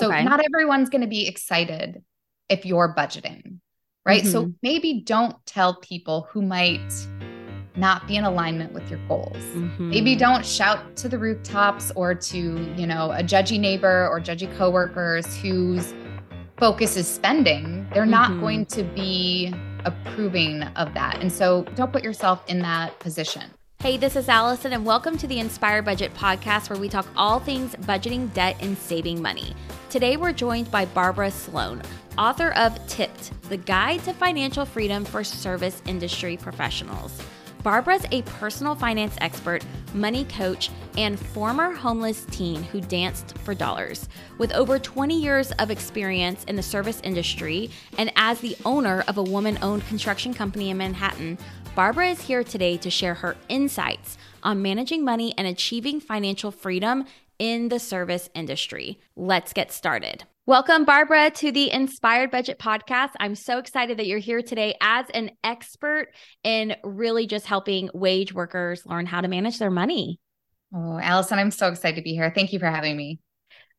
So Okay. not everyone's going to be excited if you're budgeting, right? So Mhm. maybe don't tell people who might not be in alignment with your goals. Maybe Mhm. don't shout to the rooftops or to, you know, a judgy neighbor or judgy coworkers whose focus is spending. They're not Mhm. going to be approving of that. And so don't put yourself in that position. Hey, this is Allison, and welcome to the Inspired Budget podcast, where we talk all things budgeting, debt, and saving money. Today, we're joined by Barbara Sloan, author of Tipped, the guide to financial freedom for service industry professionals. Barbara's a personal finance expert, money coach, and former homeless teen who danced for dollars. With over 20 years of experience in the service industry and as the owner of a woman owned construction company in Manhattan, Barbara is here today to share her insights on managing money and achieving financial freedom in the service industry. Let's get started. Welcome, Barbara, to the Inspired Budget Podcast. I'm so excited that you're here today as an expert in really just helping wage workers learn how to manage their money. Oh, Allison, I'm so excited to be here. Thank you for having me.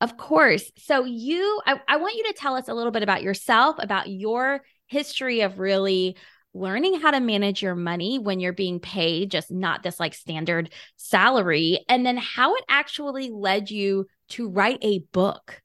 Of course. So, you, I, I want you to tell us a little bit about yourself, about your history of really learning how to manage your money when you're being paid, just not this like standard salary, and then how it actually led you to write a book.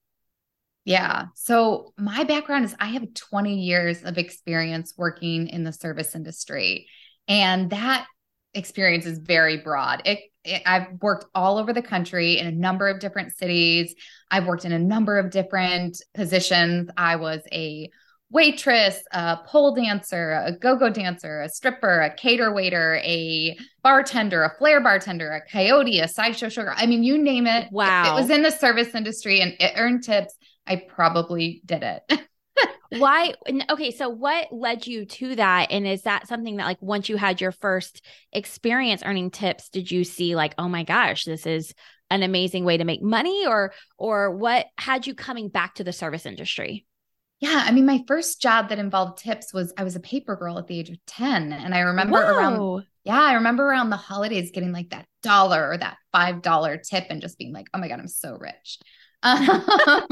Yeah. So my background is I have 20 years of experience working in the service industry. And that experience is very broad. It, it, I've worked all over the country in a number of different cities. I've worked in a number of different positions. I was a waitress, a pole dancer, a go-go dancer, a stripper, a cater waiter, a bartender, a flair bartender, a coyote, a sideshow sugar. I mean, you name it. Wow. If it was in the service industry and it earned tips. I probably did it. Why? Okay. So, what led you to that? And is that something that, like, once you had your first experience earning tips, did you see, like, oh my gosh, this is an amazing way to make money? Or, or what had you coming back to the service industry? Yeah, I mean, my first job that involved tips was I was a paper girl at the age of 10. And I remember around, yeah, I remember around the holidays getting like that dollar or that $5 tip and just being like, oh my God, I'm so rich. Um,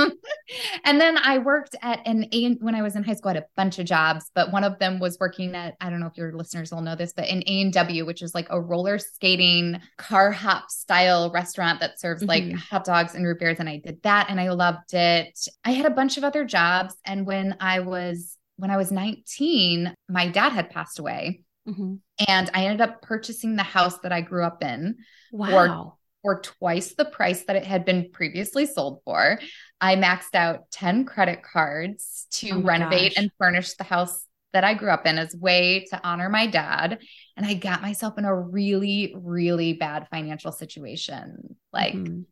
and then I worked at an A when I was in high school, I had a bunch of jobs, but one of them was working at, I don't know if your listeners will know this, but an A&W, which is like a roller skating car hop style restaurant that serves like Mhm. hot dogs and root beers. And I did that and I loved it. I had a bunch of other jobs. And when I was, when I was 19, my dad had passed away Mhm. and I ended up purchasing the house that I grew up in Wow. For twice the price that it had been previously sold for. I maxed out 10 credit cards to Oh renovate gosh. and furnish the house that I grew up in as way to honor my dad. And I got myself in a really, really bad financial situation. Like, Mhm.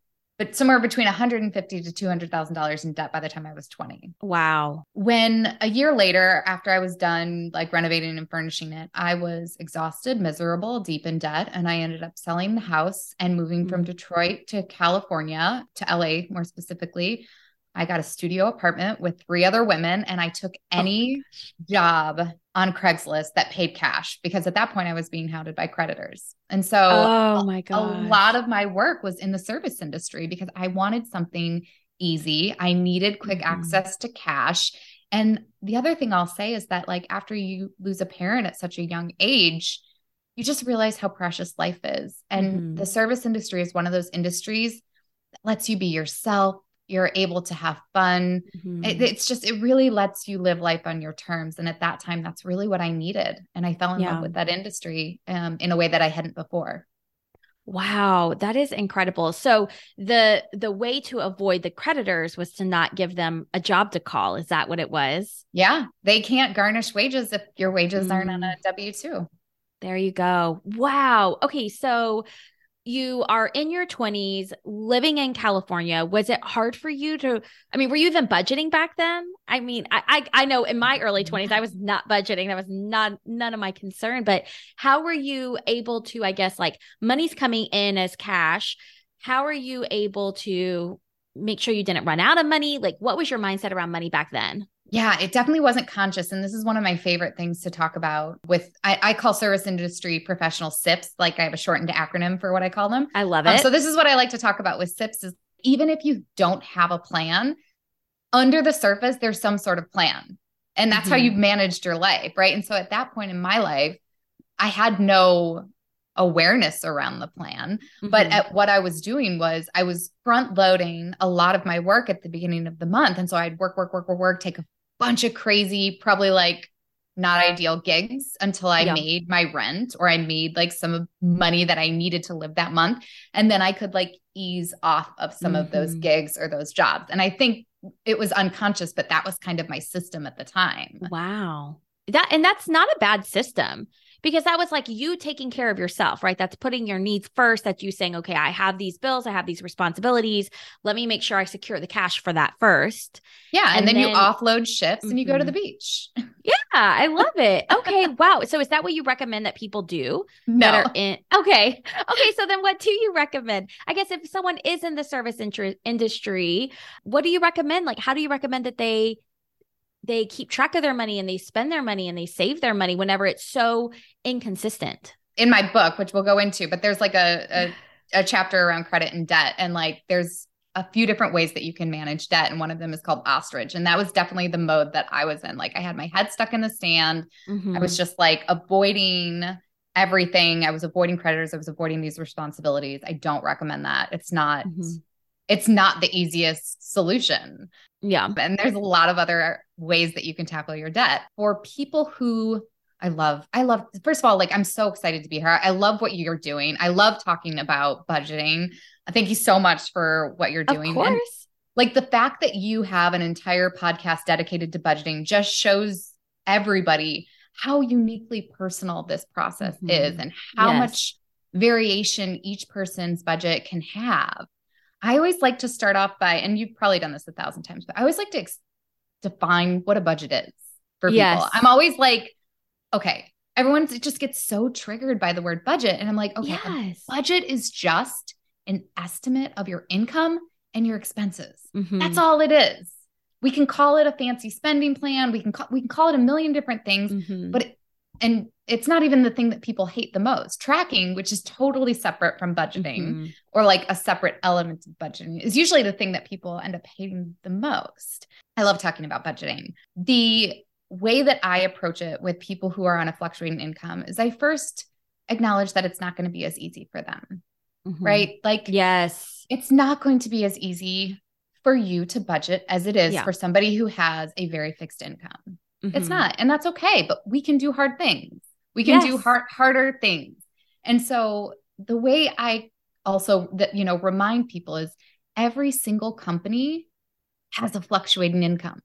But somewhere between 150 to $200,000 in debt by the time I was 20 wow. when a year later after i was done like renovating and furnishing it i was exhausted miserable deep in debt and i ended up selling the house and moving from Mm. detroit to california to la more specifically i got a studio apartment with three other women and i took Oh any job on craigslist that paid cash because at that point i was being hounded by creditors and so Oh my god. a lot of my work was in the service industry because I wanted something easy. I needed quick Mhm. access to cash. And the other thing I'll say is that, like, after you lose a parent at such a young age, you just realize how precious life is. And Mhm. the service industry is one of those industries that lets you be yourself. You're able to have fun. Mhm. It, it's just, it really lets you live life on your terms. And at that time, that's really what I needed. And I fell in Yeah. love with that industry um, in a way that I hadn't before. Wow, that is incredible. So the the way to avoid the creditors was to not give them a job to call. Is that what it was? Yeah, they can't garnish wages if your wages aren't on Mm. a W 2. There you go. Wow. Okay, so you are in your 20s living in California. Was it hard for you to I mean, were you even budgeting back then? I mean, I I, I know in my early 20s I was not budgeting. That was not none of my concern, but how were you able to I guess like money's coming in as cash. How are you able to make sure you didn't run out of money? Like what was your mindset around money back then? Yeah, it definitely wasn't conscious. And this is one of my favorite things to talk about with, I, I call service industry professional SIPs. Like I have a shortened acronym for what I call them. I love Um, it. so this is what I like to talk about with SIPs is even if you don't have a plan, under the surface, there's some sort of plan. And that's mm-hmm. how you've managed your life. Right. And so at that point in my life, I had no awareness around the plan. Mm-hmm. But at what I was doing was I was front loading a lot of my work at the beginning of the month. And so I'd work, work, work, work, work, take a bunch of crazy, probably like not ideal gigs until I yeah. made my rent or I made like some money that I needed to live that month. And then I could like ease off of some mm-hmm. of those mm-hmm. gigs or those jobs. And I think it was unconscious, but that was kind of my system at the time. Wow. That and that's not a bad system because that was like you taking care of yourself, right? That's putting your needs first. That's you saying, okay, I have these bills, I have these responsibilities. Let me make sure I secure the cash for that first. Yeah. And, and then, then, you offload shifts mm-hmm. and you go to the mm-hmm. beach. Yeah. I love it. Okay. wow. So is that what you recommend that people do? No. That are in- okay. Okay. So then what do you recommend? I guess if someone is in the service industry, what do you recommend? Like, how do you recommend that they they keep track of their money and they spend their money and they save their money whenever it's so inconsistent. In my book, which we'll go into, but there's like a, a, a chapter around credit and debt, and like there's a few different ways that you can manage debt, and one of them is called ostrich, and that was definitely the mode that I was in. Like I had my head stuck in the sand. Mm-hmm. I was just like avoiding everything. I was avoiding creditors. I was avoiding these responsibilities. I don't recommend that. It's not. Mm-hmm it's not the easiest solution. Yeah. And there's a lot of other ways that you can tackle your debt. For people who I love, I love, first of all, like I'm so excited to be here. I love what you're doing. I love talking about budgeting. Thank you so much for what you're doing. Of course. And like the fact that you have an entire podcast dedicated to budgeting just shows everybody how uniquely personal this process mm-hmm. is and how yes. much variation each person's budget can have. I always like to start off by, and you've probably done this a thousand times, but I always like to ex- define what a budget is for yes. people. I'm always like, okay, everyone just gets so triggered by the word budget. And I'm like, okay, yes. budget is just an estimate of your income and your expenses. Mm-hmm. That's all it is. We can call it a fancy spending plan. We can call, we can call it a million different things, mm-hmm. but it, and it's not even the thing that people hate the most. Tracking, which is totally separate from budgeting mm-hmm. or like a separate element of budgeting, is usually the thing that people end up hating the most. I love talking about budgeting. The way that I approach it with people who are on a fluctuating income is I first acknowledge that it's not going to be as easy for them. Mm-hmm. Right? Like, yes, it's not going to be as easy for you to budget as it is yeah. for somebody who has a very fixed income. Mm-hmm. It's not. And that's okay, but we can do hard things. We can yes. do hard harder things. And so the way I also that you know remind people is every single company has a fluctuating income.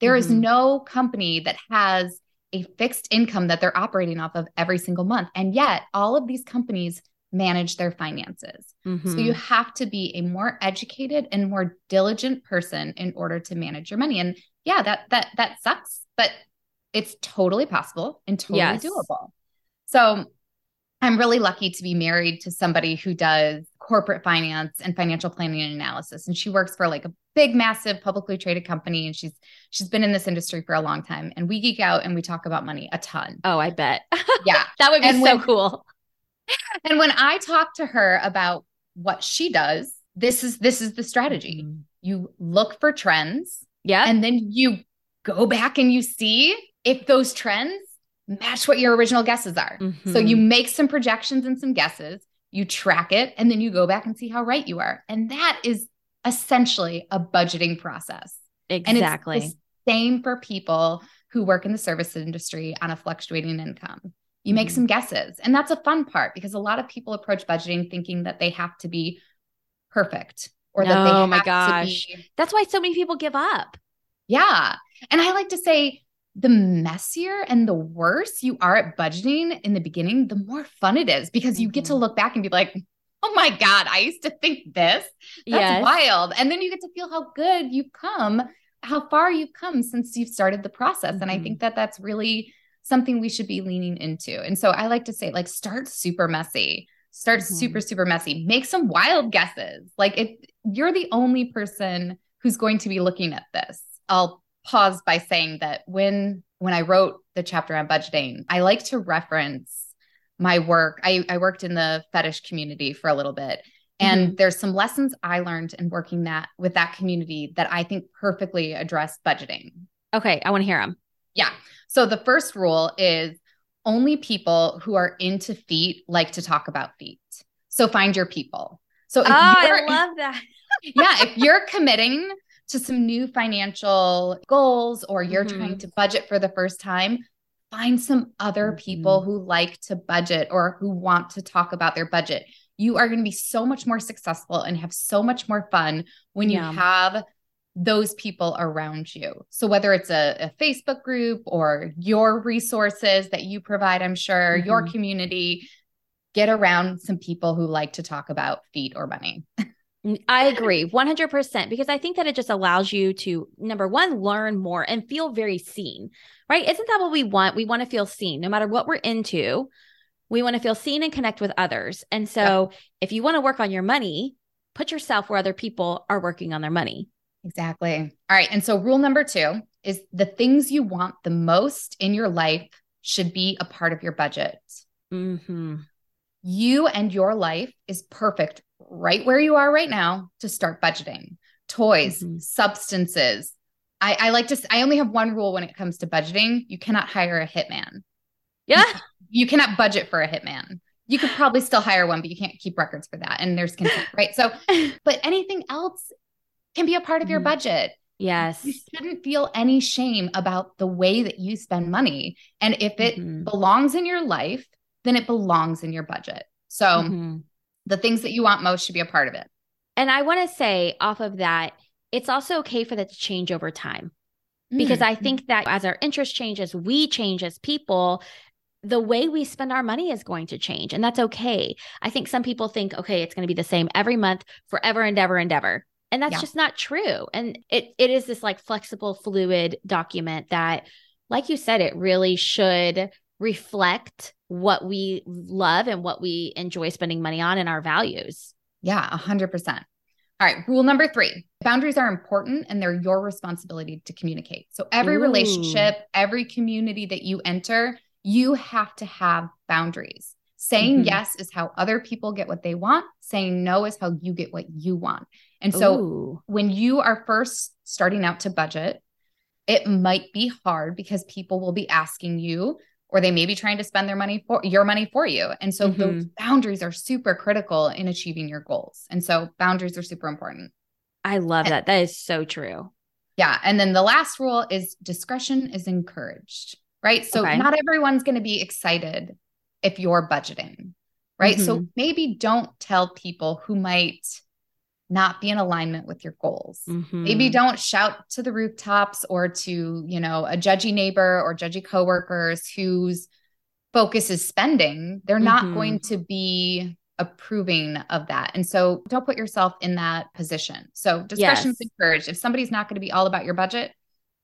There mm-hmm. is no company that has a fixed income that they're operating off of every single month. And yet all of these companies manage their finances. Mm-hmm. So you have to be a more educated and more diligent person in order to manage your money. And yeah, that that that sucks but it's totally possible and totally yes. doable. So I'm really lucky to be married to somebody who does corporate finance and financial planning and analysis. And she works for like a big, massive publicly traded company. And she's she's been in this industry for a long time. And we geek out and we talk about money a ton. Oh, I bet. Yeah. that would be and so when, cool. And when I talk to her about what she does, this is this is the strategy. Mm-hmm. You look for trends. Yeah. And then you go back and you see if those trends match what your original guesses are. Mm-hmm. So you mm-hmm. make some projections and some guesses, you track it, and then you go back and see how right you are. And that is essentially a budgeting process. Exactly. And it's the same for people who work in the service industry on a fluctuating income. You make mm-hmm. some guesses. And that's a fun part because a lot of people approach budgeting thinking that they have to be perfect or that they oh have my gosh. to be. That's why so many people give up. Yeah. And I like to say the messier and the worse you are at budgeting in the beginning, the more fun it is because you get to mm-hmm. look back and be like, oh my God, I used to think this. That's yes. wild. And then you get to feel how good you've come, how far you've come since you've started the process. Mm-hmm. And I think mm-hmm. that that's really something we should be leaning into. And so I like to say, like, start super messy. Start mm-hmm. super, super messy. Make some wild guesses. Like, if you're the only person who's going to be looking at this, I'll pause by saying that when when I wrote the chapter on budgeting, I like to reference my work. I, I worked in the fetish community for a little bit. And Mhm. there's some lessons I learned in working that with that community that I think perfectly address budgeting. Okay, I want to hear them. Yeah. So the first rule is only people who are into feet like to talk about feet. So find your people. So if Oh, I love that. yeah, if you're committing to some new financial goals or you're Mhm. trying to budget for the first time, find some other people who like to budget or who want to talk about their budget. You are going to be so much more successful and have so much more fun when you have those people around you. So whether it's a, a Facebook group or your resources that you provide, I'm sure your Mhm. community, get around some people who like to talk about feet or money. I agree 100% because I think that it just allows you to, number one, learn more and feel very seen, right? Isn't that what we want? We want to feel seen no matter what we're into. We want to feel seen and connect with others. And so if you want to work on your money, put yourself where other people are working on their money. Exactly. All right. And so, rule number two is the things you want the most in your life should be a part of your budget. hmm You and your life is perfect right where you are right now to start budgeting toys, Mhm. substances. I, I like to, I only have one rule when it comes to budgeting you cannot hire a hitman. Yeah. You cannot budget for a hitman. You could probably still hire one, but you can't keep records for that. And there's consent, right? So, but anything else can be a part of your Mhm. budget. yes. You shouldn't feel any shame about the way that you spend money. And if it Mhm. belongs in your life, then it belongs in your budget. So Mhm. the things that you want most should be a part of it. And I want to say off of that, it's also okay for that to change over time. because Mm. I think that as our interest changes, we change as people. The way we spend our money is going to change, and that's okay. I think some people think, okay, it's going to be the same every month, forever and ever and ever. And that's Yeah. just not true. And it it is this like flexible, fluid document that, like you said, it really should reflect what we love and what we enjoy spending money on and our values. Yeah, a hundred percent. All right. Rule number three boundaries are important and they're your responsibility to communicate. So every Ooh. relationship, every community that you enter, you have to have boundaries. Saying Mhm. yes is how other people get what they want. Saying no is how you get what you want. And so Ooh. when you are first starting out to budget, it might be hard because people will be asking you or they may be trying to spend their money for your money for you. And so those mm-hmm. boundaries are super critical in achieving your goals. And so boundaries are super important. I love that. That is so true. Yeah. And then the last rule is discretion is encouraged, right? So Okay. not everyone's going to be excited if you're budgeting, right? So mm-hmm. maybe don't tell people who might not be in alignment with your goals. Maybe Mhm. don't shout to the rooftops or to, you know, a judgy neighbor or judgy coworkers whose focus is spending. They're not Mhm. going to be approving of that. And so don't put yourself in that position. So discretion is Yes. encouraged. If somebody's not going to be all about your budget,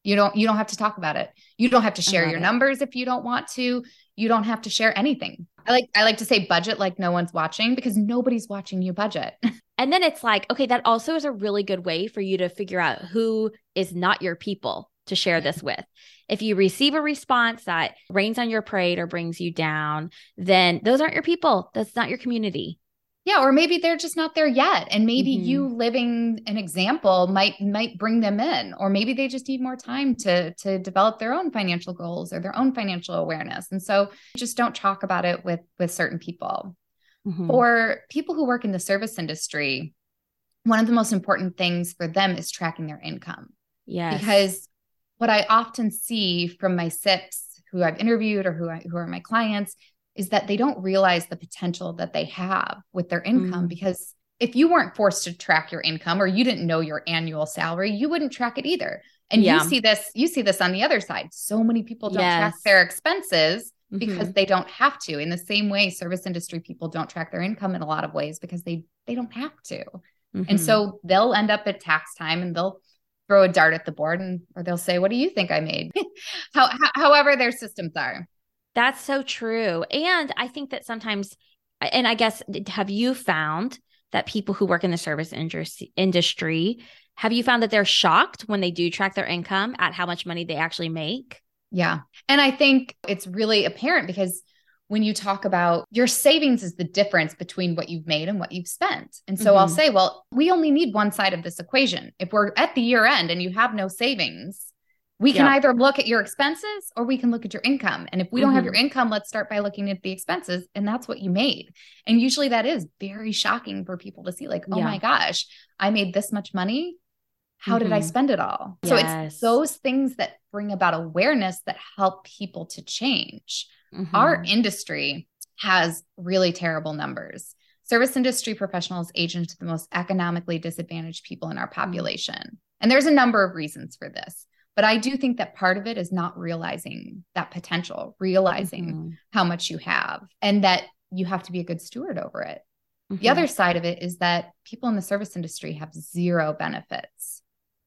you don't you don't have to talk about it. You don't have to share your it. numbers if you don't want to. You don't have to share anything. I like I like to say budget like no one's watching because nobody's watching you budget. And then it's like, okay, that also is a really good way for you to figure out who is not your people to share this with. If you receive a response that rains on your parade or brings you down, then those aren't your people. That's not your community. Yeah, or maybe they're just not there yet and maybe Mhm. you living an example might might bring them in or maybe they just need more time to to develop their own financial goals or their own financial awareness. And so just don't talk about it with with certain people. Mhm. For people who work in the service industry, one of the most important things for them is tracking their income yes. because what I often see from my SIPs who I've interviewed or who I, who are my clients is that they don't realize the potential that they have with their income Mm. because if you weren't forced to track your income or you didn't know your annual salary, you wouldn't track it either. And Yeah. you see this you see this on the other side. So many people don't track their expenses Mhm. because they don't have to. In the same way service industry people don't track their income in a lot of ways because they they don't have to. And Mhm. so they'll end up at tax time and they'll throw a dart at the board and or they'll say, "What do you think I made?" How, how, however their systems are. That's so true. And I think that sometimes, and I guess, have you found that people who work in the service industry, have you found that they're shocked when they do track their income at how much money they actually make? Yeah. And I think it's really apparent because when you talk about your savings is the difference between what you've made and what you've spent. And so mm-hmm. I'll say, well, we only need one side of this equation. If we're at the year end and you have no savings, we can either look at your expenses or we can look at your income. And if we don't mm-hmm. have your income, let's start by looking at the expenses. And that's what you made. And usually that is very shocking for people to see, like, oh yeah. my gosh, I made this much money. How mm-hmm. did I mm-hmm. spend it all? Yes. So it's those things that bring about awareness that help people to change. Mm-hmm. Our industry has really terrible numbers. Service industry professionals age into the most economically disadvantaged people in our mm-hmm. population. And there's a number of reasons for this. But I do think that part of it is not realizing that potential, realizing mm-hmm. how much you have, and that you have to be a good steward over it. Mm-hmm. The other side of it is that people in the service industry have zero benefits,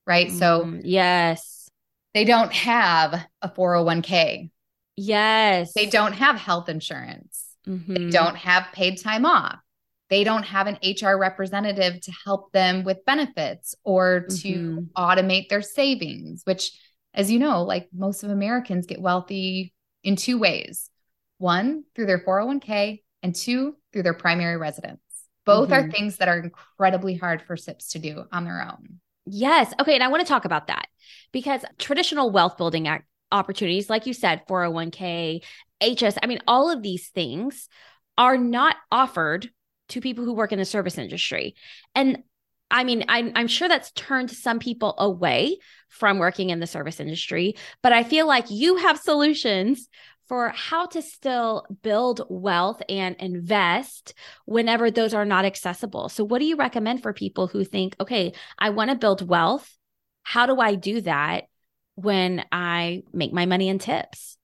right? Mm-hmm. So, yes, they don't have a 401k. Yes. They don't have health insurance. They mm-hmm. don't have paid time off they don't have an HR representative to help them with benefits or to mm-hmm. automate their savings, which, as you know, like most of Americans get wealthy in two ways one, through their 401k, and two, through their primary residence. Both mm-hmm. are things that are incredibly hard for SIPs to do on their own. Yes. Okay. And I want to talk about that because traditional wealth building act- opportunities, like you said, 401k, HS, I mean, all of these things are not offered to people who work in the service industry. And I mean, I'm, I'm sure that's turned some people away from working in the service industry, but I feel like you have solutions for how to still build wealth and invest whenever those are not accessible. So, what do you recommend for people who think, okay, I want to build wealth? How do I do that when I make my money in tips?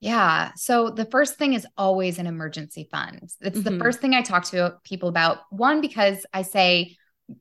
Yeah. So the first thing is always an emergency fund. It's mm-hmm. the first thing I talk to people about. One, because I say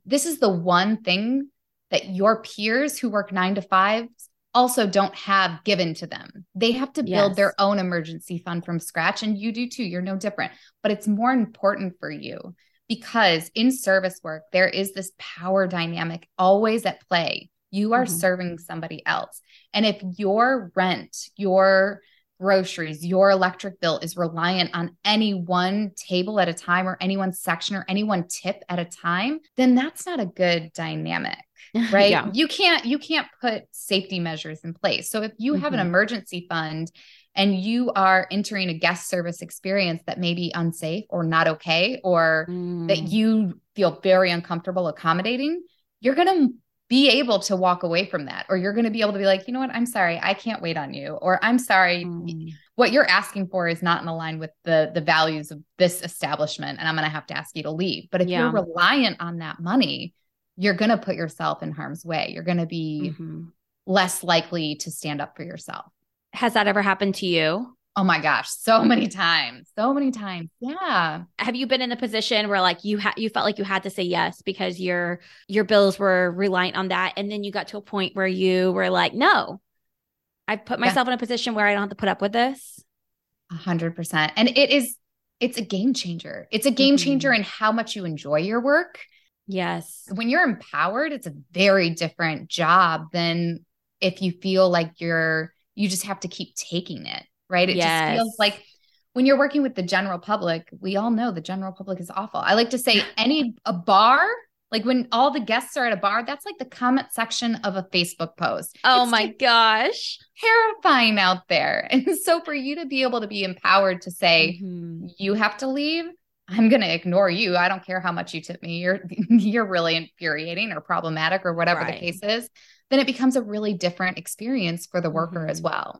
this is the one thing that your peers who work nine to five also don't have given to them. They have to build yes. their own emergency fund from scratch. And you do too. You're no different. But it's more important for you because in service work, there is this power dynamic always at play. You are mm-hmm. serving somebody else. And if your rent, your groceries, your electric bill is reliant on any one table at a time or any one section or any one tip at a time, then that's not a good dynamic. Right. yeah. You can't you can't put safety measures in place. So if you mm-hmm. have an mm-hmm. emergency fund and you are entering a guest service experience that may be unsafe or not okay, or mm. that you feel very uncomfortable accommodating, you're going to be able to walk away from that or you're going to be able to be like you know what? I'm sorry. I can't wait on you or i'm sorry. Mm. what you're asking for is not in line with the the values of this establishment and i'm going to have to ask you to leave. But if yeah. you're reliant on that money you're going to put yourself in harm's way. You're going to be mm-hmm. less likely to stand up for yourself. Has that ever happened to you Oh my gosh, so many times. So many times. Yeah. Have you been in a position where like you had you felt like you had to say yes because your your bills were reliant on that and then you got to a point where you were like, "No. I put myself yeah. in a position where I don't have to put up with this." A hundred percent. And it is it's a game changer. It's a game mm-hmm. changer in how much you enjoy your work. Yes. When you're empowered, it's a very different job than if you feel like you're you just have to keep taking it right? It yes. just feels like when you're working with the general public, we all know the general public is awful. I like to say any a bar, like when all the guests are at a bar, that's like the comment section of a Facebook post. Oh it's my gosh. Terrifying out there. And so for you to be able to be empowered to say, mm-hmm. you have to leave, I'm going to ignore you. I don't care how much you tip me. You're you're really infuriating or problematic or whatever right. the case is. Then it becomes a really different experience for the worker mm-hmm. as well.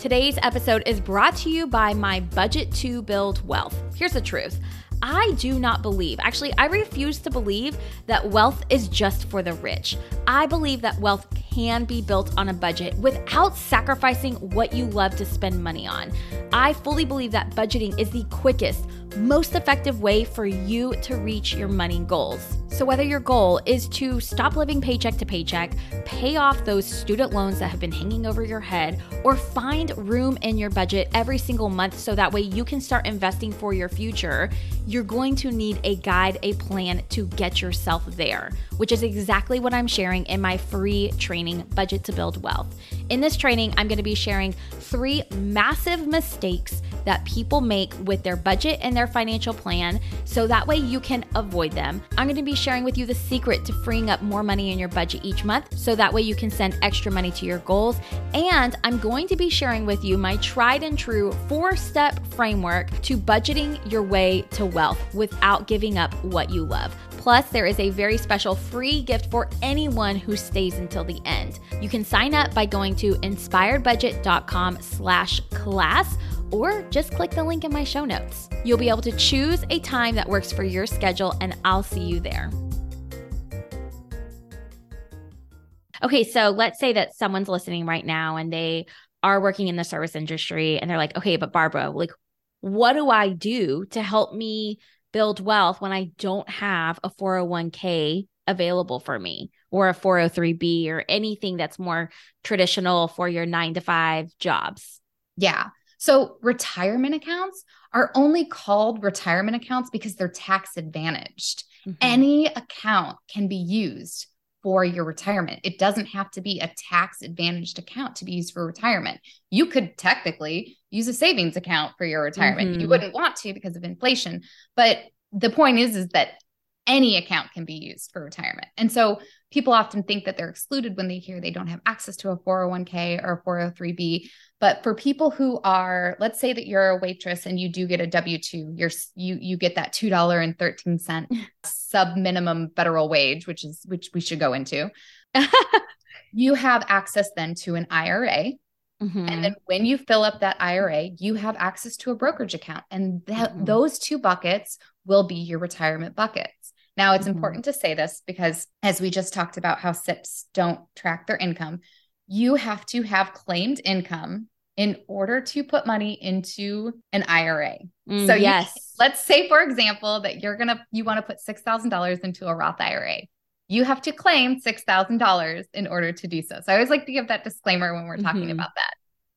Today's episode is brought to you by my budget to build wealth. Here's the truth. I do not believe, actually, I refuse to believe that wealth is just for the rich. I believe that wealth can be built on a budget without sacrificing what you love to spend money on. I fully believe that budgeting is the quickest, most effective way for you to reach your money goals. So, whether your goal is to stop living paycheck to paycheck, pay off those student loans that have been hanging over your head, or find room in your budget every single month so that way you can start investing for your future, you're going to need a guide, a plan to get yourself there, which is exactly what I'm sharing in my free training, Budget to Build Wealth. In this training, I'm going to be sharing three massive mistakes that people make with their budget and their financial plan so that way you can avoid them. I'm going to be sharing with you the secret to freeing up more money in your budget each month so that way you can send extra money to your goals. And I'm going to be sharing with you my tried and true four step framework to budgeting your way to wealth without giving up what you love. Plus, there is a very special free gift for anyone who stays until the end. You can sign up by going to inspiredbudget.com slash class or just click the link in my show notes. You'll be able to choose a time that works for your schedule, and I'll see you there. Okay, so let's say that someone's listening right now and they are working in the service industry and they're like, okay, but Barbara, like, what do I do to help me build wealth when I don't have a 401k available for me or a 403b or anything that's more traditional for your nine to five jobs? Yeah. So retirement accounts are only called retirement accounts because they're tax advantaged. Mm-hmm. Any account can be used for your retirement. It doesn't have to be a tax advantaged account to be used for retirement. You could technically use a savings account for your retirement. Mm-hmm. You wouldn't want to because of inflation, but the point is is that any account can be used for retirement. And so people often think that they're excluded when they hear they don't have access to a 401k or a 403b. But for people who are, let's say that you're a waitress and you do get a W2, you're you you get that $2.13 sub minimum federal wage, which is which we should go into. you have access then to an IRA. Mm-hmm. And then when you fill up that IRA, you have access to a brokerage account. And that mm-hmm. those two buckets will be your retirement buckets. Now, it's mm-hmm. important to say this because, as we just talked about, how SIPs don't track their income, you have to have claimed income in order to put money into an IRA. Mm, so, yes, let's say, for example, that you're gonna you want to put six thousand dollars into a Roth IRA. You have to claim six thousand dollars in order to do so. So, I always like to give that disclaimer when we're talking mm-hmm. about that.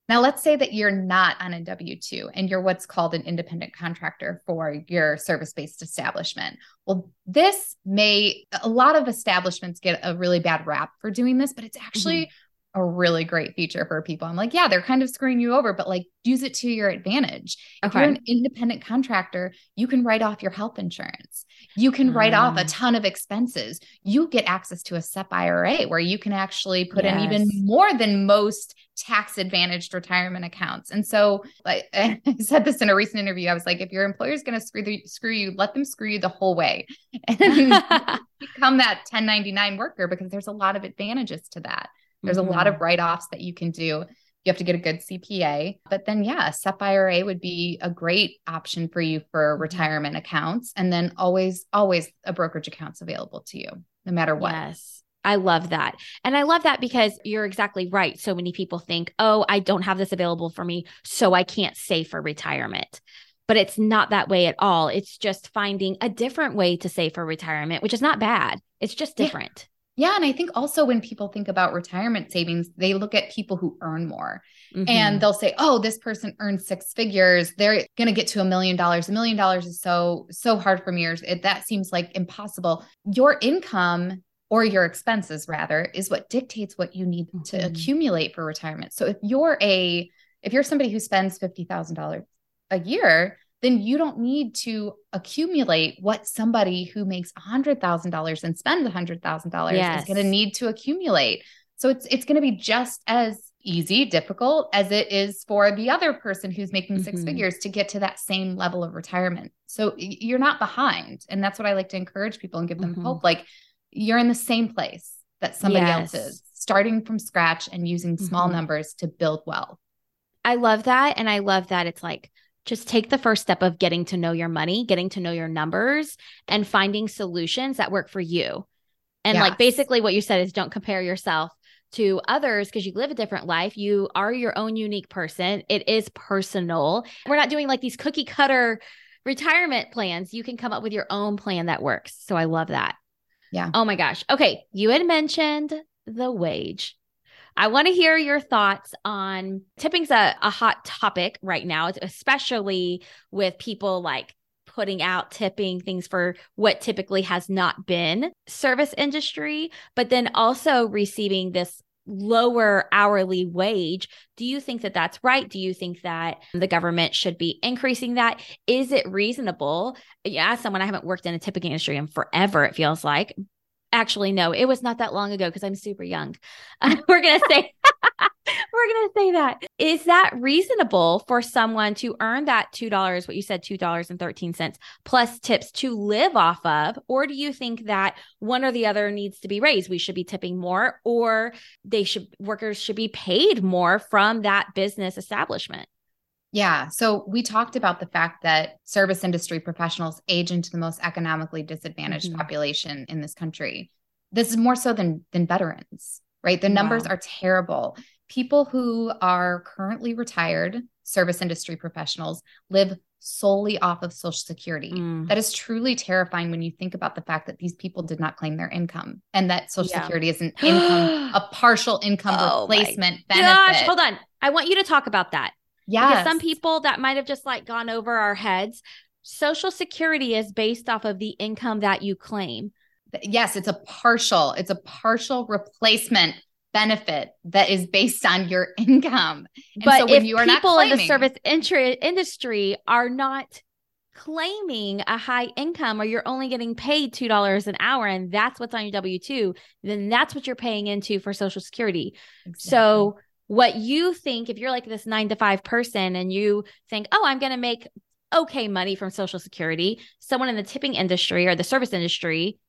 Now, let's say that you're not on a W 2 and you're what's called an independent contractor for your service based establishment. Well, this may, a lot of establishments get a really bad rap for doing this, but it's actually mm-hmm a really great feature for people. I'm like, yeah, they're kind of screwing you over, but like use it to your advantage. Okay. If you're an independent contractor, you can write off your health insurance. You can write off a mm. ton of expenses. You get access to a SEP IRA where you can actually put yes. in even more than most tax advantaged retirement accounts. And so like I said this in a recent interview. I was like, if your employer is going to screw the, screw you, let them screw you the whole way and become that 1099 worker because there's a lot of advantages to that. There's mm-hmm. a lot of mm-hmm. write offs that you can do. You have to get a good CPA. But then, yeah, a SEP IRA would be a great option for you for mm-hmm. retirement accounts. And then always, always a brokerage account's available to you, no matter what. Yes. I love that. And I love that because you're exactly right. So many people think, oh, I don't have this available for me, so I can't save for retirement. But it's not that way at all. It's just finding a different way to save for retirement, which is not bad. It's just different. Yeah, and I think also when people think about retirement savings, they look at people who earn more mm-hmm. and they'll say, "Oh, this person earns six figures. They're going to get to a million dollars. A million dollars is so so hard for me. Or it, that seems like impossible." Your income or your expenses rather is what dictates what you need mm-hmm. to accumulate for retirement. So if you're a if you're somebody who spends $50,000 a year, then you don't need to accumulate what somebody who makes $100,000 and spends $100,000 yes. is going to need to accumulate. So it's it's going to be just as easy, difficult as it is for the other person who's making mm-hmm. six figures to get to that same level of retirement. So you're not behind. And that's what I like to encourage people and give them mm-hmm. hope. Like you're in the same place that somebody yes. else is, starting from scratch and using small mm-hmm. numbers to build wealth. I love that. And I love that it's like just take the first step of getting to know your money, getting to know your numbers, and finding solutions that work for you. And yes. like basically what you said is don't compare yourself to others because you live a different life. You are your own unique person. It is personal. We're not doing like these cookie cutter retirement plans, you can come up with your own plan that works. So I love that. Yeah. Oh my gosh. Okay. You had mentioned the wage. I want to hear your thoughts on tipping's a, a hot topic right now, especially with people like putting out tipping things for what typically has not been service industry, but then also receiving this lower hourly wage. Do you think that that's right? Do you think that the government should be increasing that? Is it reasonable? Yeah, as someone I haven't worked in a tipping industry in forever, it feels like. Actually, no, it was not that long ago because I'm super young. Uh, we're going to say we're going to say that. Is that reasonable for someone to earn that $2, what you said, $2.13 plus tips to live off of? Or do you think that one or the other needs to be raised? We should be tipping more or they should, workers should be paid more from that business establishment? Yeah. So we talked about the fact that service industry professionals age into the most economically disadvantaged mm-hmm. population in this country. This is more so than than veterans, right? The numbers wow. are terrible people who are currently retired service industry professionals live solely off of social security mm. that is truly terrifying when you think about the fact that these people did not claim their income and that social yeah. security is an income a partial income oh replacement benefit gosh hold on i want you to talk about that yeah because some people that might have just like gone over our heads social security is based off of the income that you claim yes it's a partial it's a partial replacement benefit that is based on your income. And but so if you are people claiming, in the service entry industry are not claiming a high income or you're only getting paid $2 an hour and that's what's on your W2, then that's what you're paying into for social security. Exactly. So what you think if you're like this 9 to 5 person and you think, "Oh, I'm going to make okay money from social security," someone in the tipping industry or the service industry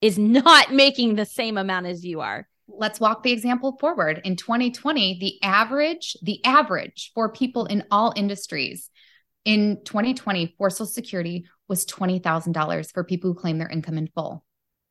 is not making the same amount as you are let's walk the example forward. In 2020, the average, the average for people in all industries in 2020 for Social Security was $20,000 for people who claim their income in full.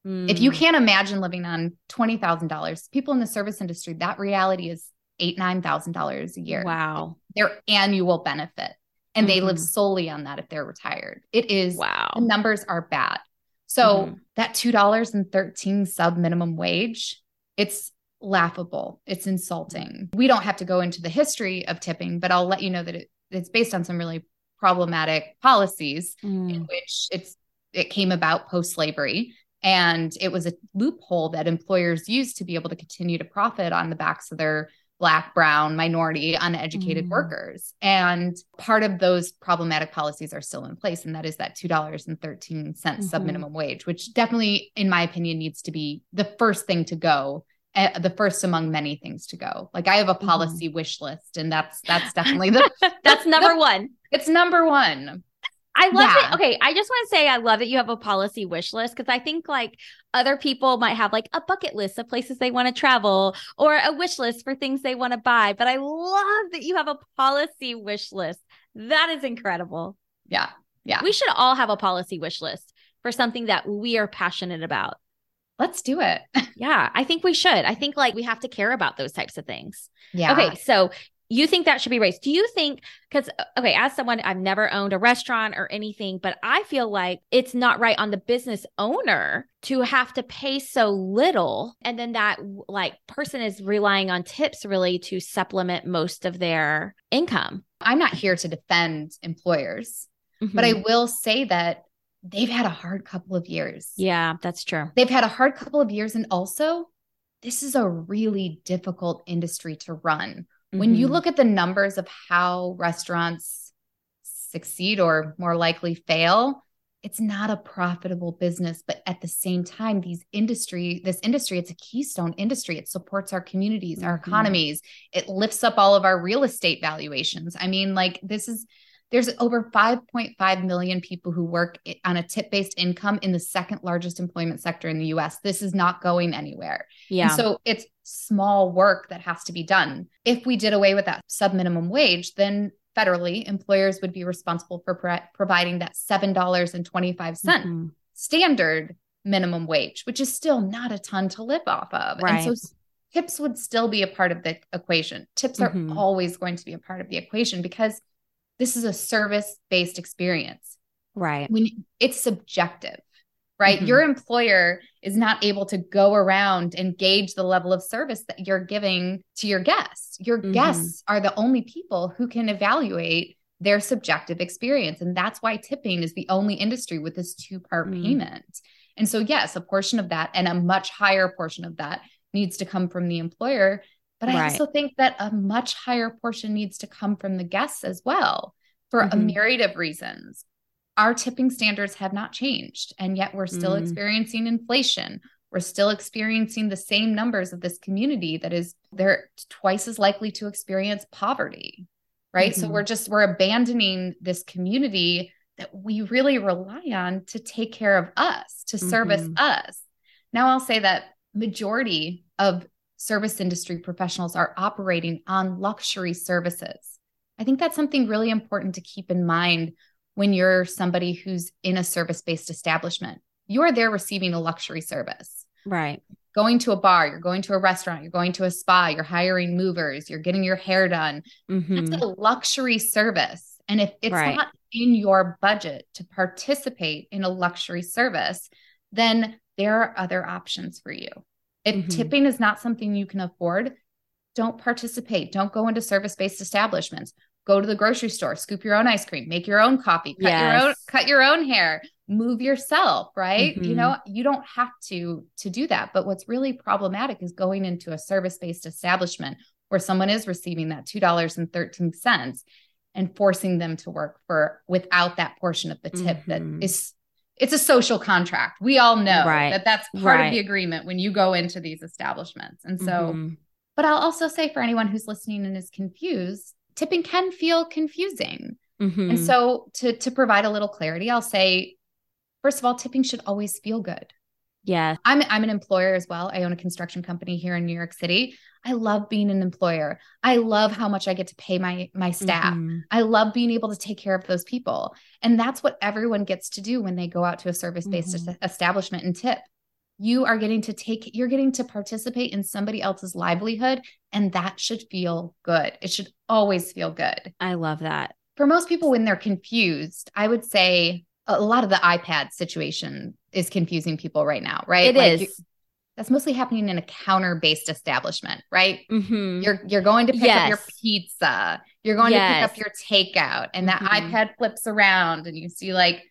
Mm. If you hmm. can't imagine living on $20,000, people in the service industry, that reality is eight, $9,000 a year. Wow. Their annual benefit. And mm-hmm. they live mm-hmm. solely on that if they're retired. It is, wow. The numbers are bad. So mm-hmm. that two dollars and thirteen sub minimum wage it's laughable. It's insulting. We don't have to go into the history of tipping, but I'll let you know that it, it's based on some really problematic policies mm. in which it's it came about post slavery and it was a loophole that employers used to be able to continue to profit on the backs of their black brown minority uneducated mm. workers and part of those problematic policies are still in place and that is that $2.13 mm-hmm. sub minimum wage which definitely in my opinion needs to be the first thing to go uh, the first among many things to go like i have a mm-hmm. policy mm-hmm. wish list and that's that's definitely the that's number the, one it's number one I love yeah. it. Okay. I just want to say I love that you have a policy wish list because I think like other people might have like a bucket list of places they want to travel or a wish list for things they want to buy. But I love that you have a policy wish list. That is incredible. Yeah. Yeah. We should all have a policy wish list for something that we are passionate about. Let's do it. yeah, I think we should. I think like we have to care about those types of things. Yeah. Okay. So you think that should be raised. Do you think, because, uh, okay, as someone, I've never owned a restaurant or anything, but I feel like it's not right on the business owner to have to pay so little. And then that, like, person is relying on tips really to supplement most of their income. I'm not here to defend employers, mm-hmm. but I mm-hmm. will say that they've had a hard couple of years. Yeah, that's true. They've had a hard couple of years. And also, this is a really difficult industry to run when mm-hmm. you look at the numbers of how restaurants succeed or more likely fail, it's not a profitable business but at the same time these industry this industry it's a keystone industry it supports our communities mm-hmm. our economies it lifts up all of our real estate valuations i mean like this is there's over 5.5 million people who work on a tip based income in the second largest employment sector in the US. This is not going anywhere. Yeah. And so it's small work that has to be done. If we did away with that sub minimum wage, then federally employers would be responsible for pro- providing that $7.25 mm-hmm. standard minimum wage, which is still not a ton to live off of. Right. And so tips would still be a part of the equation. Tips mm-hmm. are always going to be a part of the equation because this is a service based experience. Right. When it's subjective, right? Mhm. Your employer is not able to go around and gauge the level of service that you're giving to your guests. Your Mhm. guests are the only people who can evaluate their subjective experience. And that's why tipping is the only industry with this two part Mm. payment. And so, yes, a portion of that and a much higher portion of that needs to come from the employer. But I also think that a much higher portion needs to come from the guests as well for a Mhm. myriad of reasons. Our tipping standards have not changed, and yet we're still Mm. experiencing inflation. We're still experiencing the same numbers of this community that is they're twice as likely to experience poverty. Right. So Mhm. we're just we're abandoning this community that we really rely on to take care of us, to service Mhm. us. Now I'll say that majority of service industry professionals are operating on luxury services. I think that's something really important to keep in mind when you're somebody who's in a service-based establishment. You are there receiving a luxury service. Right. Going to a bar, you're going to a restaurant, you're going to a spa, you're hiring movers, you're getting your hair done. Mhm. That's a luxury service. And if it's Right. not in your budget to participate in a luxury service, then there are other options for you. If Mhm. tipping is not something you can afford, don't participate. Don't go into service based establishments. Go to the grocery store, scoop your own ice cream, make your own coffee, cut your own cut your own hair, move yourself, right? You Mhm. know, you don't have to to do that. But what's really problematic is going into a service based establishment where someone is receiving that $2.13 and forcing them to work for without that portion of the tip Mhm. that is it's a social contract. We all know Right. that that's part Right. of the agreement when you go into these establishments. And so Mhm. but I'll also say for anyone who's listening and is confused, tipping can feel confusing. Mhm. And so to to provide a little clarity, I'll say first of all, tipping should always feel good. Yeah. I'm I'm an employer as well. I own a construction company here in New York City. I love being an employer. I love how much I get to pay my my staff. Mhm. I love being able to take care of those people. And that's what everyone gets to do when they go out to a service-based Mhm. establishment and tip. You are getting to take you're getting to participate in somebody else's livelihood and that should feel good. It should always feel good. I love that. For most people when they're confused, I would say a lot of the iPad situation is confusing people right now, right? It Like, is. That's mostly happening in a counter-based establishment, right? Mhm. You're you're going to pick up your pizza. You're going to pick up your takeout and that Mhm. iPad flips around and you see like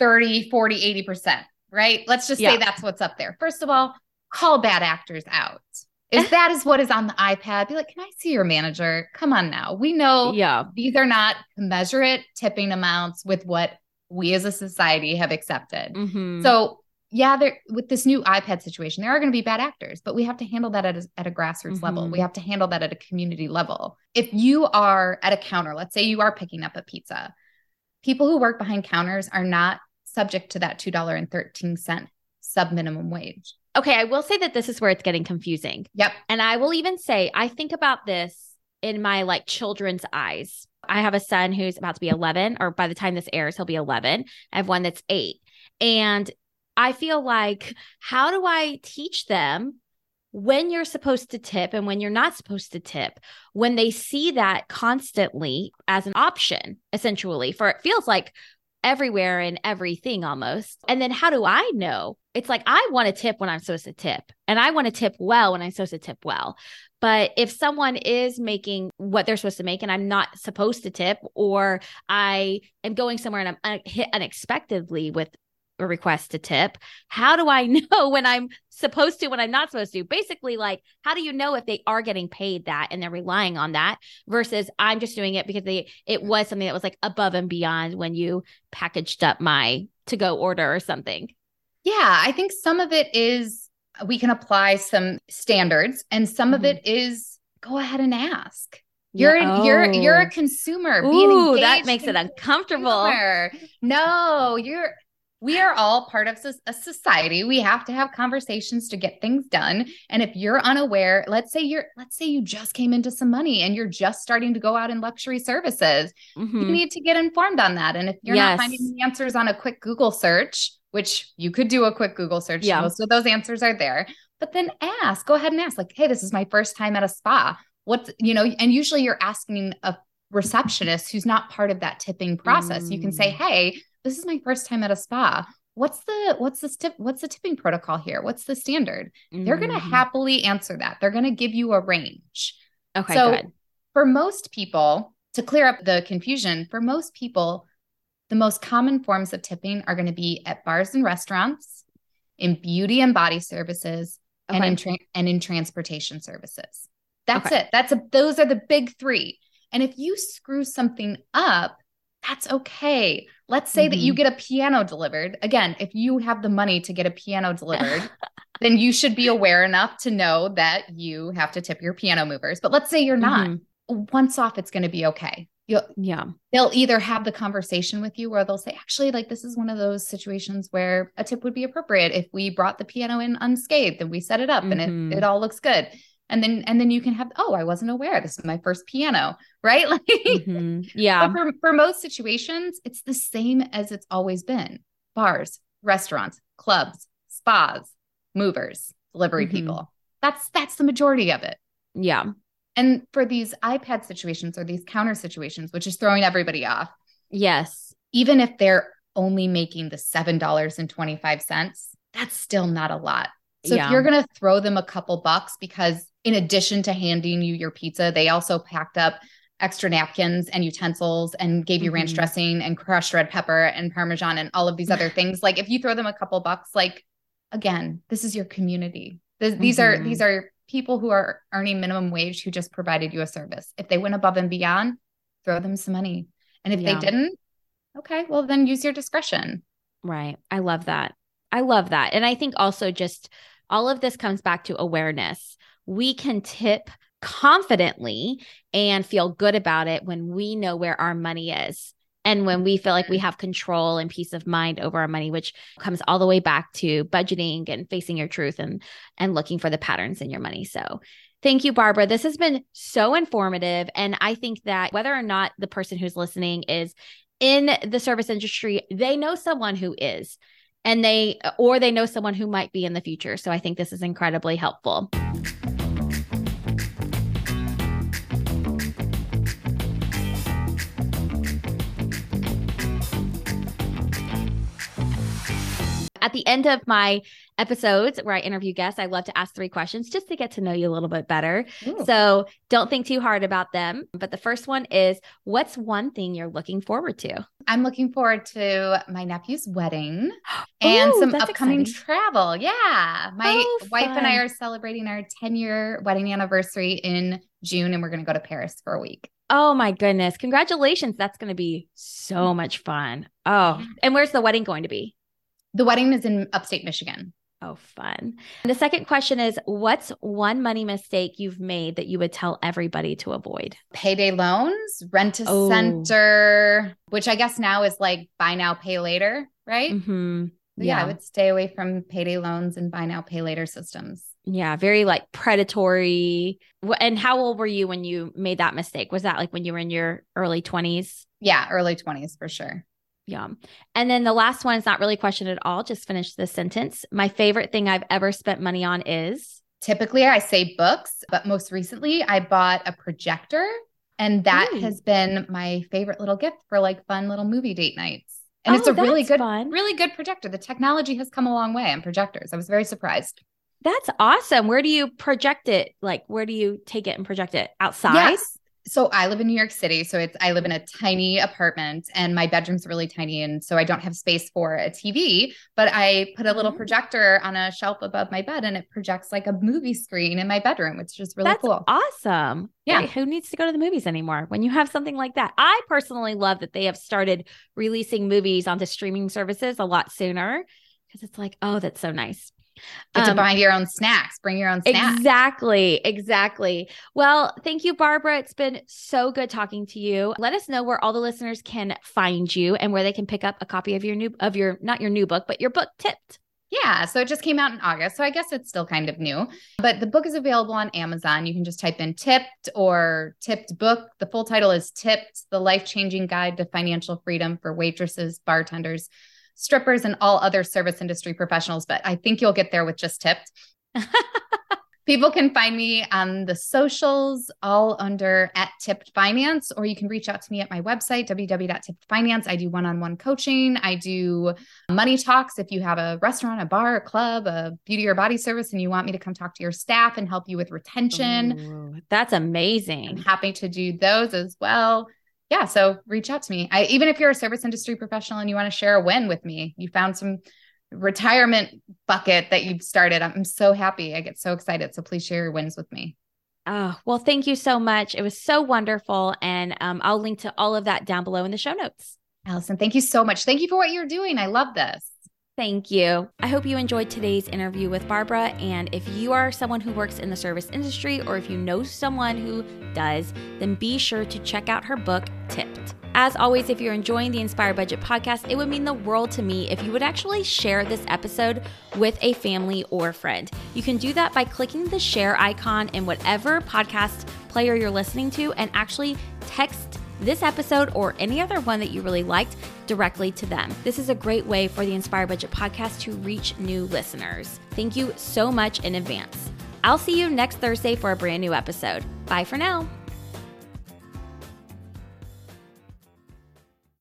30, 40, 80%, right? Let's just Yeah. say that's what's up there. First of all, call bad actors out. If that is what is on the iPad, be like, "Can I see your manager? Come on now. We know yeah. these are not commensurate tipping amounts with what we as a society have accepted." Mhm. So yeah, there with this new iPad situation, there are going to be bad actors, but we have to handle that at a, at a grassroots level. Mhm. We have to handle that at a community level. If you are at a counter, let's say you are picking up a pizza, people who work behind counters are not subject to that two dollar and thirteen cent sub minimum wage. okay, I will say that this is where it's getting confusing. Yep. And I will even say, I think about this in my like children's eyes. I have a son who's about to be 11, or by the time this airs, he'll be 11. I have one that's eight. And I feel like, how do I teach them when you're supposed to tip and when you're not supposed to tip when they see that constantly as an option, essentially, for it feels like everywhere and everything almost. And then how do I know? It's like I want to tip when I'm supposed to tip, and I want to tip well when I'm supposed to tip well. But if someone is making what they're supposed to make and I'm not supposed to tip, or I am going somewhere and I'm uh, hit unexpectedly with request to tip, how do I know when I'm supposed to, when I'm not supposed to? Basically, like, how do you know if they are getting paid that and they're relying on that versus I'm just doing it because they it was something that was like above and beyond when you packaged up my to go order or something. Yeah, I think some of it is we can apply some standards, and some of Mhm. it is go ahead and ask. You're Yeah. you're you're a Oh. consumer. Ooh, that makes it uncomfortable. No, you're we are all part of a society. We have to have conversations to get things done. And if you're unaware, let's say you're let's say you just came into some money and you're just starting to go out in luxury services, you Mhm. need to get informed on that. And if you're Yes. not finding the answers on a quick Google search, which you could do a quick Google search, Yeah. most of those answers are there. But then ask, go ahead and ask, like, hey, this is my first time at a spa. What's, you know, and usually you're asking a receptionist who's not part of that tipping process. You can say, Mm. hey, this is my first time at a spa. What's the what's the tip what's the tipping protocol here? What's the standard? Mm-hmm. They're going to happily answer that. They're going to give you a range. Okay, so good. for most people, to clear up the confusion, for most people, the most common forms of tipping are going to be at bars and restaurants, in beauty and body services, okay. and in tra- and in transportation services. That's okay. it. That's a those are the big 3. And if you screw something up, that's okay. Let's say mm-hmm. that you mm-hmm. get a piano delivered. Again, if you have the money to get a piano delivered, then you should be aware enough to know that you have to tip your piano movers. But let's say you're not. Mm-hmm. Once off, it's going to be okay. You'll, yeah. They'll either have the conversation with you or they'll say, actually, like, this is one of those situations where a tip would be appropriate. If we brought the piano in unscathed and we set it up mm-hmm. and it, mm-hmm. it all looks good and then and then you can have oh i wasn't aware. This is my first piano right? Like mm-hmm. yeah. for, for most situations it's the same as it's always been. Bars restaurants clubs spas movers delivery mm-hmm. people. That's that's the majority of it. Yeah. And for these ipad situations or these counter situations which is throwing everybody off yes. even if they're only making the $7.25 that's still not a lot so yeah. if you're going to throw them a couple bucks because in addition to handing you your pizza, they also packed up extra napkins and utensils and gave you mm-hmm. ranch dressing and crushed red pepper and parmesan and all of these other things. Like if you throw them a couple bucks, like again, this is your community. This, these mm-hmm. are these are people who are earning minimum wage who just provided you a service. If they went above and beyond, throw them some money. And if yeah. they didn't, okay, well then use your discretion. Right. I love that. I love that. And I think also just all of this comes back to awareness. We can tip confidently and feel good about it when we know where our money is and when we feel like we mm-hmm. have control and peace of mind over our money which comes all the way back to budgeting and facing your truth and and looking for the patterns in your money so thank you barbara this has been so informative and i think that whether or not the person who's listening is in the service industry they know someone who is and they or they know someone who might be in the future. So I think this is incredibly helpful. At the end of my episodes where I interview guests, I love to ask three questions just to get to know you a little bit better. Ooh. So don't think too hard about them. But the first one is what's one thing you're looking forward to? I'm looking forward to my nephew's wedding and Ooh, some upcoming exciting. travel. Yeah. My oh, wife and I are celebrating our 10 year wedding anniversary in June, and we're going to go to Paris for a week. Oh my goodness. Congratulations. That's going to be so mm. much fun. Oh, and where's the wedding going to be? The wedding is in upstate Michigan. Oh, fun. And The second question is What's one money mistake you've made that you would tell everybody to avoid? Payday loans, rent a oh. center, which I guess now is like buy now, pay later, right? Mm-hmm. Yeah. yeah, I would stay away from payday loans and buy now, pay later systems. Yeah, very like predatory. And how old were you when you made that mistake? Was that like when you were in your early 20s? Yeah, early 20s for sure. Yeah. And then the last one is not really a question at all. Just finish the sentence. My favorite thing I've ever spent money on is typically I say books, but most recently I bought a projector. And that Ooh. has been my favorite little gift for like fun little movie date nights. And oh, it's a really good, fun. really good projector. The technology has come a long way on projectors. I was very surprised. That's awesome. Where do you project it? Like, where do you take it and project it outside? Yes so I live in New York City. So it's I live in a tiny apartment and my bedroom's really tiny. And so I don't have space for a TV, but I put a little mm-hmm. projector on a shelf above my bed and it projects like a movie screen in my bedroom, which is really That's cool. Awesome. Yeah. who needs to go to the movies anymore when you have something like that? I personally love that they have started releasing movies onto streaming services a lot sooner because it's like, oh, that's so nice. Get um, to buy your own snacks, bring your own snacks. Exactly. Exactly. Well, thank you, Barbara. It's been so good talking to you. Let us know where all the listeners can find you and where they can pick up a copy of your new, of your, not your new book, but your book tipped. Yeah, so it just came out in August. So I guess it's still kind of new. But the book is available on Amazon. You can just type in tipped or tipped book. The full title is Tipped The Life Changing Guide to Financial Freedom for Waitresses, Bartenders, strippers and all other service industry professionals, but I think you'll get there with just tipped. people can find me on the socials, all under at Tipped Finance, or you can reach out to me at my website, www.tippedfinance. I do one on one coaching. I do money talks. If you have a restaurant, a bar, a club, a beauty or body service, and you want me to come talk to your staff and help you with retention, Ooh, that's amazing. I'm happy to do those as well yeah, so reach out to me. I, even if you're a service industry professional and you want to share a win with me, you found some retirement bucket that you've started. I'm so happy. I get so excited. So please share your wins with me. Oh, well, thank you so much. It was so wonderful. And um, I'll link to all of that down below in the show notes. Allison, thank you so much. Thank you for what you're doing. I love this. Thank you. I hope you enjoyed today's interview with Barbara. And if you are someone who works in the service industry or if you know someone who does, then be sure to check out her book, Tipped. As always, if you're enjoying the Inspired Budget podcast, it would mean the world to me if you would actually share this episode with a family or friend. You can do that by clicking the share icon in whatever podcast player you're listening to and actually text this episode or any other one that you really liked directly to them. This is a great way for the Inspired Budget podcast to reach new listeners. Thank you so much in advance. I'll see you next Thursday for a brand new episode. Bye for now.